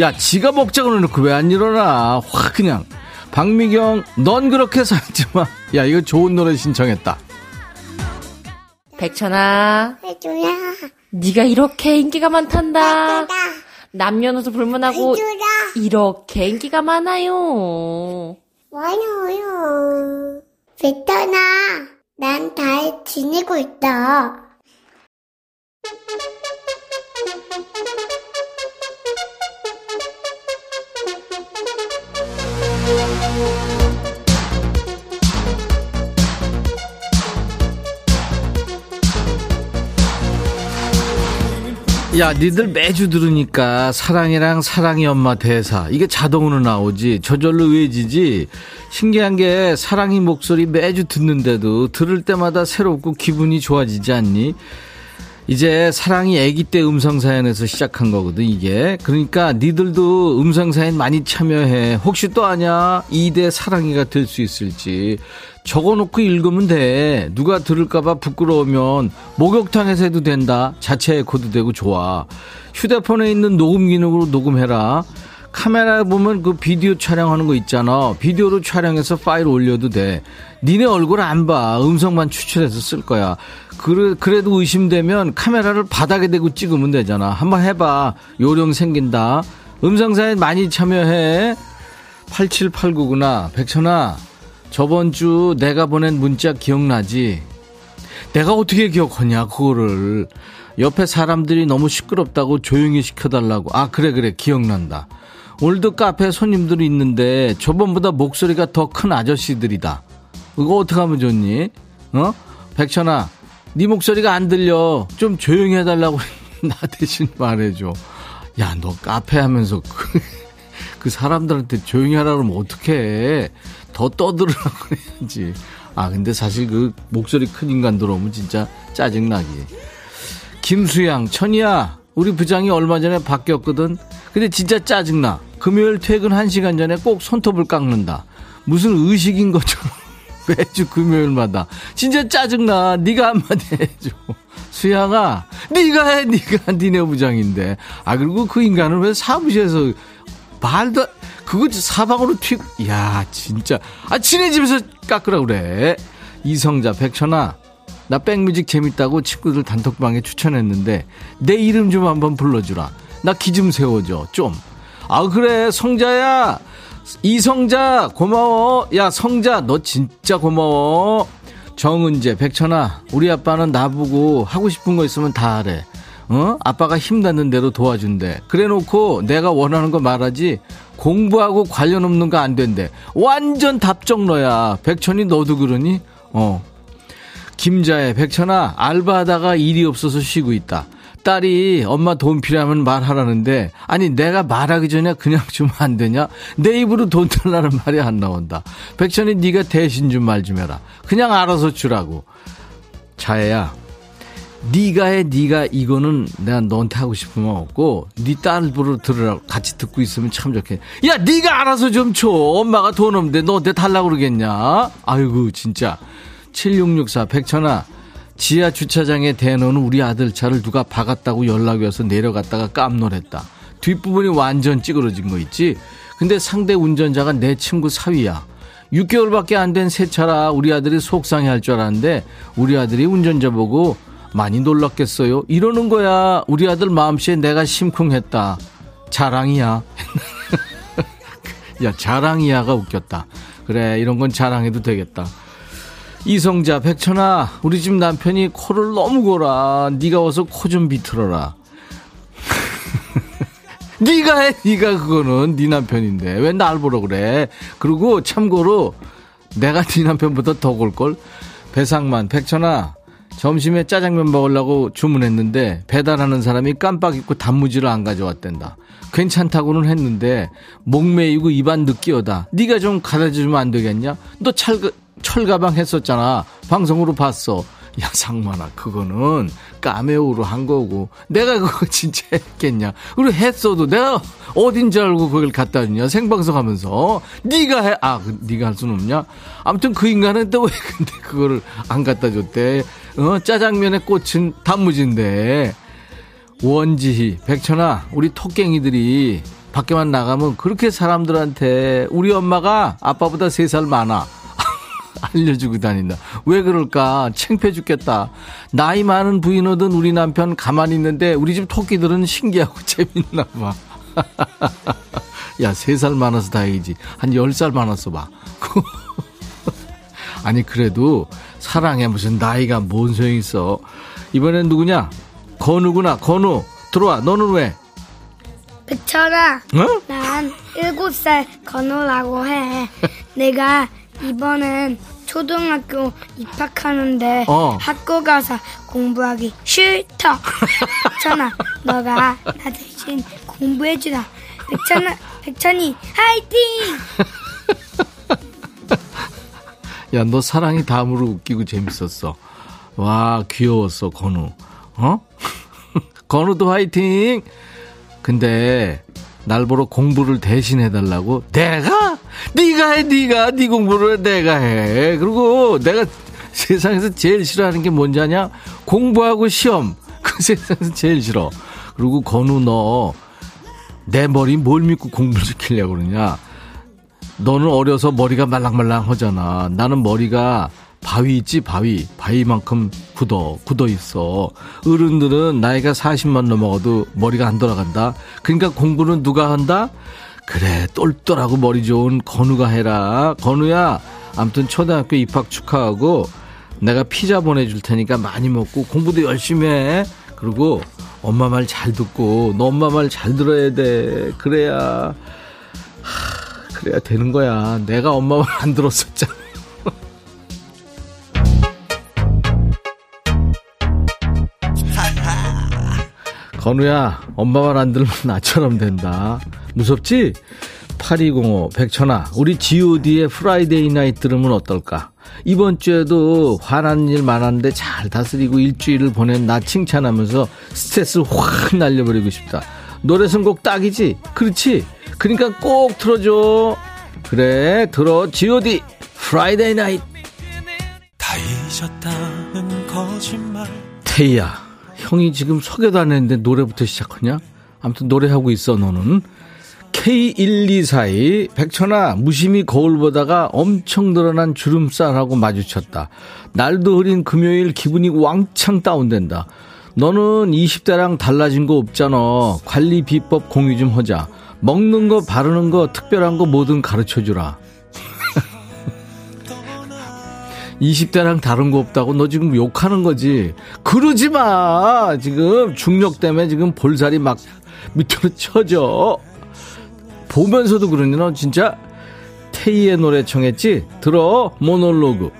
S1: 야, 지가 먹자고 해놓고 왜 안 일어나? 확 그냥. 박미경, 넌 그렇게 살지 마. 야, 이거 좋은 노래 신청했다.
S7: 백천아. 해줘야. 네가 이렇게 인기가 많단다. 남녀노소 불문하고 해줘라. 이렇게 인기가 많아요.
S8: 많아요. 베터나, 난 잘 지내고 있다.
S1: 야, 니들 매주 들으니까 사랑이랑 사랑이 엄마 대사. 이게 자동으로 나오지. 저절로 외지지. 신기한 게 사랑이 목소리 매주 듣는데도 들을 때마다 새롭고 기분이 좋아지지 않니? 이제 사랑이 아기 때 음성 사연에서 시작한 거거든 이게. 그러니까 니들도 음성 사연 많이 참여해. 혹시 또 아냐? 2대 사랑이가 될 수 있을지 적어놓고 읽으면 돼. 누가 들을까봐 부끄러우면 목욕탕에서 해도 된다. 자체 에코도 되고 좋아. 휴대폰에 있는 녹음 기능으로 녹음해라. 카메라에 보면 그 비디오 촬영하는 거 있잖아. 비디오로 촬영해서 파일 올려도 돼. 니네 얼굴 안 봐. 음성만 추출해서 쓸 거야. 그래, 그래도 의심되면 카메라를 바닥에 대고 찍으면 되잖아. 한번 해봐. 요령 생긴다. 음성사연 많이 참여해. 8789구나. 백천아. 저번 주 내가 보낸 문자 기억나지? 내가 어떻게 기억하냐, 그거를. 옆에 사람들이 너무 시끄럽다고 조용히 시켜달라고. 아, 그래, 그래, 기억난다. 오늘도 카페 손님들이 있는데 저번보다 목소리가 더 큰 아저씨들이다. 이거 어떻게 하면 좋니? 어? 백천아, 네 목소리가 안 들려. 좀 조용히 해달라고 나 대신 말해줘. 야, 너 카페 하면서 그, 그 사람들한테 조용히 하라고 하면 어떡해. 더 떠들으라고 해야지. 아, 근데 사실 그 목소리 큰 인간 들어오면 진짜 짜증나기. 김수양, 천이야, 우리 부장이 얼마 전에 바뀌었거든. 근데 진짜 짜증나. 금요일 퇴근 1시간 전에 꼭 손톱을 깎는다. 무슨 의식인 것처럼 매주 금요일마다. 진짜 짜증나. 네가 한마디 해줘. 수양아, 네가 해. 네가 니네 부장인데. 아, 그리고 그 인간을 왜 사무실에서 말도 그거 사방으로 튀, 야, 진짜. 아, 지네 집에서 깎으라 그래. 이성자, 백천아. 나 백뮤직 재밌다고 친구들 단톡방에 추천했는데, 내 이름 좀 한번 불러주라. 나 기 좀 세워줘, 좀. 아, 그래, 성자야. 이성자, 고마워. 야, 성자, 너 진짜 고마워. 정은재, 백천아, 우리 아빠는 나보고 하고 싶은 거 있으면 다 하래. 어? 아빠가 힘 닿는 대로 도와준대. 그래 놓고 내가 원하는 거 말하지. 공부하고 관련 없는 거 안 된대. 완전 답정너야. 백천이 너도 그러니? 어. 김자혜, 백천아, 알바하다가 일이 없어서 쉬고 있다. 딸이 엄마 돈 필요하면 말하라는데 아니 내가 말하기 전에 그냥 주면 안 되냐? 내 입으로 돈 달라는 말이 안 나온다. 백천이 네가 대신 좀 말좀 해라. 그냥 알아서 주라고. 자애야. 네가 해 네가 이거는 내가 너한테 하고 싶으면 없고 네 딸부로 들으라고 같이 듣고 있으면 참 좋겠. 야 네가 알아서 좀 줘. 엄마가 돈 없는데 너한테 달라고 그러겠냐? 아이고 진짜. 7664 백천아 지하 주차장에 대놓은 우리 아들 차를 누가 박았다고 연락이 와서 내려갔다가 깜놀했다. 뒷부분이 완전 찌그러진 거 있지? 근데 상대 운전자가 내 친구 사위야. 6개월밖에 안 된 새 차라 우리 아들이 속상해 할 줄 알았는데 우리 아들이 운전자 보고 많이 놀랐겠어요. 이러는 거야. 우리 아들 마음씨에 내가 심쿵했다. 자랑이야. 야, 자랑이야가 웃겼다. 그래, 이런 건 자랑해도 되겠다. 이성자 백천아 우리 집 남편이 코를 너무 골아 네가 와서 코 좀 비틀어라 네가 해 네가 그거는 네 남편인데 왜 날 보러 그래 그리고 참고로 내가 네 남편보다 더 골 걸 배상만 백천아 점심에 짜장면 먹으려고 주문했는데 배달하는 사람이 깜빡 잊고 단무지를 안 가져왔댄다 괜찮다고는 했는데 목매이고 입안 느끼어다 네가 좀 가르쳐 주면 안 되겠냐 너 찰, 철가방 했었잖아. 방송으로 봤어. 야, 상만아, 그거는 까메오로 한 거고. 내가 그거 진짜 했겠냐. 그리고 했어도 내가 어딘지 알고 그걸 갖다 주냐. 생방송 하면서. 네가 해. 아, 그, 네가 할 수는 없냐? 아무튼 그 인간은 또 왜 근데 그거를 안 갖다 줬대. 어, 짜장면에 꽂힌 단무지인데. 원지희, 백천아, 우리 토깽이들이 밖에만 나가면 그렇게 사람들한테 우리 엄마가 아빠보다 세 살 많아. 알려주고 다닌다. 왜 그럴까? 챙패 죽겠다. 나이 많은 부인 얻은 우리 남편 가만히 있는데 우리 집 토끼들은 신기하고 재밌나 봐. 야, 세 살 많아서 다행이지. 한 열 살 많았어 봐. 아니, 그래도 사랑에 무슨 나이가 뭔 소용 있어. 이번엔 누구냐? 건우구나. 건우. 들어와. 너는 왜?
S9: 백철아. 어? 난 일곱 살 건우라고 해. 내가 이번엔 초등학교 입학하는데 어. 학교 가서 공부하기 싫다. 백천아, 너가 나 대신 공부해주라. 백천아, 백천이 화이팅!
S1: 야, 너 사랑이 다음으로 웃기고 재밌었어. 와, 귀여웠어, 건우. 어? 건우도 화이팅! 근데 날 보러 공부를 대신 해달라고? 내가? 네가 해, 네가. 네 공부를 내가 해. 그리고 내가 세상에서 제일 싫어하는 게 뭔지 아냐? 공부하고 시험. 그 세상에서 제일 싫어. 그리고 건우 너, 내 머리 뭘 믿고 공부를 시키려고 그러냐? 너는 어려서 머리가 말랑말랑 하잖아. 나는 머리가 바위 있지 바위. 바위만큼 굳어 굳어 있어. 어른들은 나이가 40만 넘어가도 머리가 안 돌아간다. 그러니까 공부는 누가 한다? 그래 똘똘하고 머리 좋은 건우가 해라. 건우야 아무튼 초등학교 입학 축하하고 내가 피자 보내줄 테니까 많이 먹고 공부도 열심히 해. 그리고 엄마 말 잘 듣고 너 엄마 말 잘 들어야 돼. 그래야. 하, 그래야 되는 거야 내가 엄마 말 안 들었었잖아 건우야, 엄마 말 안 들으면 나처럼 된다. 무섭지? 8205, 백천아, 우리 god의 Friday Night 들으면 어떨까? 이번 주에도 화난 일 많았는데 잘 다스리고 일주일을 보낸 나 칭찬하면서 스트레스 확 날려버리고 싶다. 노래 선곡 딱이지? 그렇지? 그러니까 꼭 틀어줘. 그래, 들어. god Friday Night. 다 잊었다는 거짓말. 태우야. 형이 지금 소개도 안 했는데 노래부터 시작하냐? 아무튼 노래하고 있어 너는. K1242 백천아 무심히 거울 보다가 엄청 늘어난 주름살하고 마주쳤다. 날도 흐린 금요일 기분이 왕창 다운된다. 너는 20대랑 달라진 거 없잖아. 관리 비법 공유 좀 하자. 먹는 거 바르는 거 특별한 거 뭐든 가르쳐 주라. 20대랑 다른 거 없다고 너 지금 욕하는 거지. 그러지 마. 지금 중력 때문에 지금 볼살이 막 밑으로 쳐져. 보면서도 그러니 너 진짜 테이의 노래 청했지? 들어 모놀로그.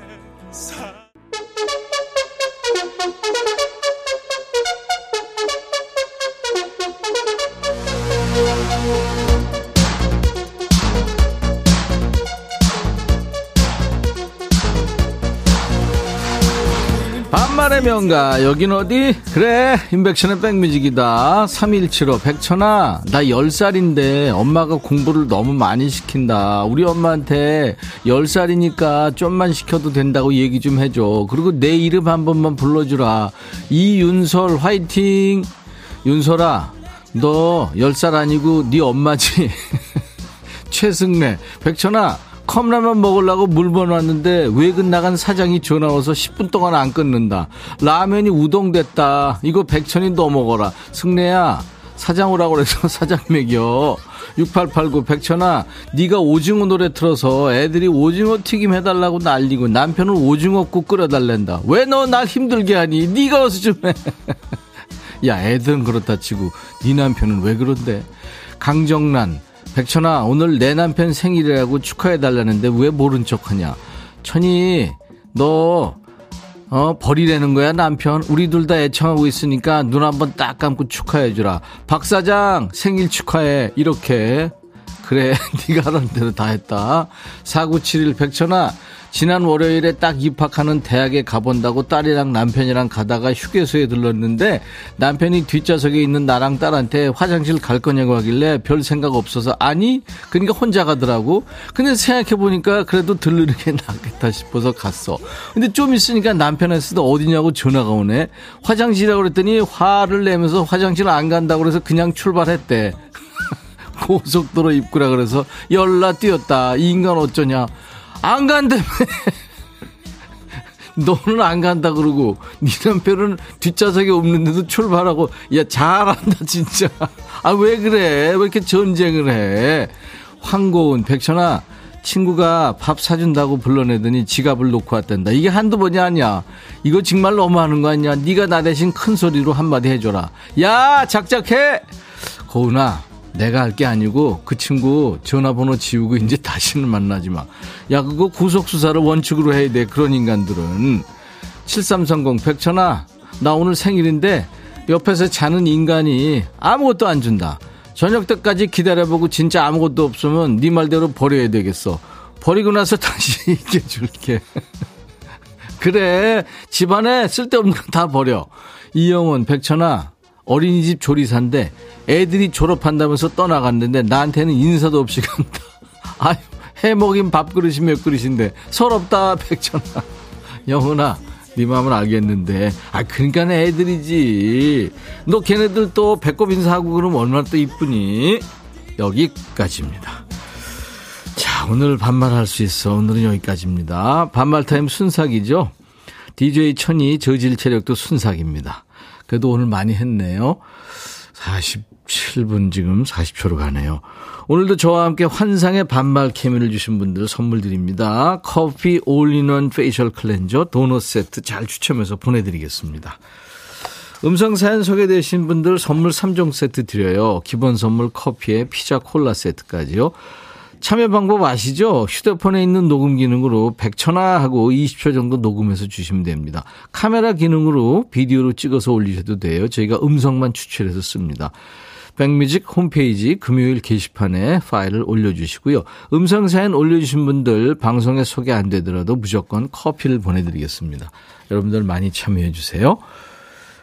S1: 반말의 명가. 여긴 어디? 그래 인백션의 백뮤직이다. 3175 백천아 나 10살인데 엄마가 공부를 너무 많이 시킨다. 우리 엄마한테 10살이니까 좀만 시켜도 된다고 얘기 좀 해줘. 그리고 내 이름 한 번만 불러주라. 이윤설 화이팅! 윤설아 너 10살 아니고 네 엄마지? 최승래. 백천아 컵라면 먹으려고 물건 왔는데 외근 나간 사장이 전화 와서 10분 동안 안 끊는다. 라면이 우동됐다. 이거 백천이 너 먹어라. 승래야 사장 오라고 그래서 사장 먹여. 6889 백천아 네가 오징어 노래 틀어서 애들이 오징어 튀김 해달라고 난리고 남편은 오징어국 끓여달랜다. 왜 너 날 힘들게 하니? 네가 어서 좀 해. 야 애들은 그렇다 치고 네 남편은 왜 그런데? 강정란 백천아, 오늘 내 남편 생일이라고 축하해달라는데 왜 모른 척 하냐? 천이, 너, 어, 버리라는 거야, 남편? 우리 둘 다 애청하고 있으니까 눈 한번 딱 감고 축하해주라. 박 사장, 생일 축하해. 이렇게. 그래, 네가 하는 대로 다 했다. 4971 백천아, 지난 월요일에 딱 입학하는 대학에 가본다고 딸이랑 남편이랑 가다가 휴게소에 들렀는데 남편이 뒷좌석에 있는 나랑 딸한테 화장실 갈 거냐고 하길래 별 생각 없어서 아니? 그러니까 혼자 가더라고. 근데 생각해보니까 그래도 들르는 게 낫겠다 싶어서 갔어. 근데 좀 있으니까 남편한테도 어디냐고 전화가 오네. 화장실이라고 그랬더니 화를 내면서 화장실 안 간다고 그래서 그냥 출발했대. 고속도로 입구라 그래서 열나 뛰었다. 이 인간 어쩌냐 안 간다며. 너는 안 간다 그러고 네 남편은 뒷좌석에 없는데도 출발하고 야 잘한다 진짜. 아 왜 그래? 왜 이렇게 전쟁을 해? 황고은 백천아 친구가 밥 사준다고 불러내더니 지갑을 놓고 왔단다. 이게 한두 번이 아니야. 이거 정말 너무하는 거 아니야. 네가 나 대신 큰 소리로 한마디 해줘라. 야 작작해! 고은아 내가 할 게 아니고 그 친구 전화번호 지우고 이제 다시는 만나지 마. 야, 그거 구속수사를 원칙으로 해야 돼. 그런 인간들은. 7330 백천아, 나 오늘 생일인데 옆에서 자는 인간이 아무것도 안 준다. 저녁 때까지 기다려보고 진짜 아무것도 없으면 네 말대로 버려야 되겠어. 버리고 나서 다시 이겨 줄게. 그래, 집안에 쓸데없는 거 다 버려. 이영원, 백천아, 어린이집 조리사인데 애들이 졸업한다면서 떠나갔는데 나한테는 인사도 없이 간다. 아유, 해먹인 밥그릇이 몇 그릇인데 서럽다 백천아. 영훈아, 네 마음은 알겠는데. 아, 그러니까 애들이지. 너 걔네들 또 배꼽 인사하고 그러면 얼마나 또 이쁘니? 여기까지입니다. 자, 오늘 반말할 수 있어. 오늘은 여기까지입니다. 반말 타임 순삭이죠. DJ 천이 저질 체력도 순삭입니다. 그래도 오늘 많이 했네요. 47분 지금 40초로 가네요. 오늘도 저와 함께 환상의 반말 케미를 주신 분들 선물 드립니다. 커피 all-in-one facial cleanser 도넛 세트 잘 추첨해서 보내드리겠습니다. 음성 사연 소개되신 분들 선물 3종 세트 드려요. 기본 선물 커피에 피자 콜라 세트까지요. 참여 방법 아시죠? 휴대폰에 있는 녹음 기능으로 백천아 하고 20초 정도 녹음해서 주시면 됩니다. 카메라 기능으로 비디오로 찍어서 올리셔도 돼요. 저희가 음성만 추출해서 씁니다. 백뮤직 홈페이지 금요일 게시판에 파일을 올려주시고요. 음성 사연 올려주신 분들 방송에 소개 안 되더라도 무조건 커피를 보내드리겠습니다. 여러분들 많이 참여해 주세요.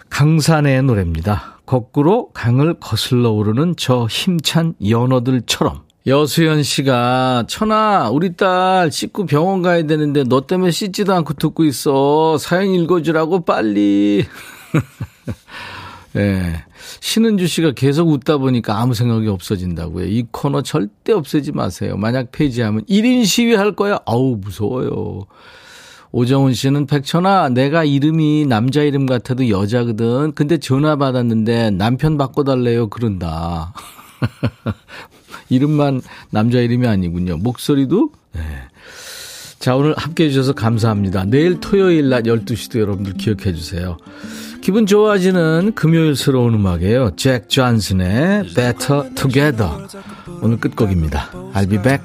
S1: 강산의 노래입니다. 거꾸로 강을 거슬러 오르는 저 힘찬 연어들처럼. 여수연 씨가 천아 우리 딸 씻고 병원 가야 되는데 너 때문에 씻지도 않고 듣고 있어 사연 읽어주라고 빨리 예. 네. 신은주 씨가 계속 웃다 보니까 아무 생각이 없어진다고요. 이 코너 절대 없애지 마세요. 만약 폐지하면 1인 시위 할 거야? 아우, 무서워요. 오정훈 씨는 백천아, 내가 이름이 남자 이름 같아도 여자거든. 근데 전화 받았는데 남편 바꿔달래요. 그런다. 이름만 남자 이름이 아니군요. 목소리도? 네. 자, 오늘 함께 해주셔서 감사합니다. 내일 토요일 낮 12시도 여러분들 기억해 주세요. 기분 좋아지는 금요일스러운 음악이에요. 잭 존슨의 Better Together. 오늘 끝곡입니다. I'll be back.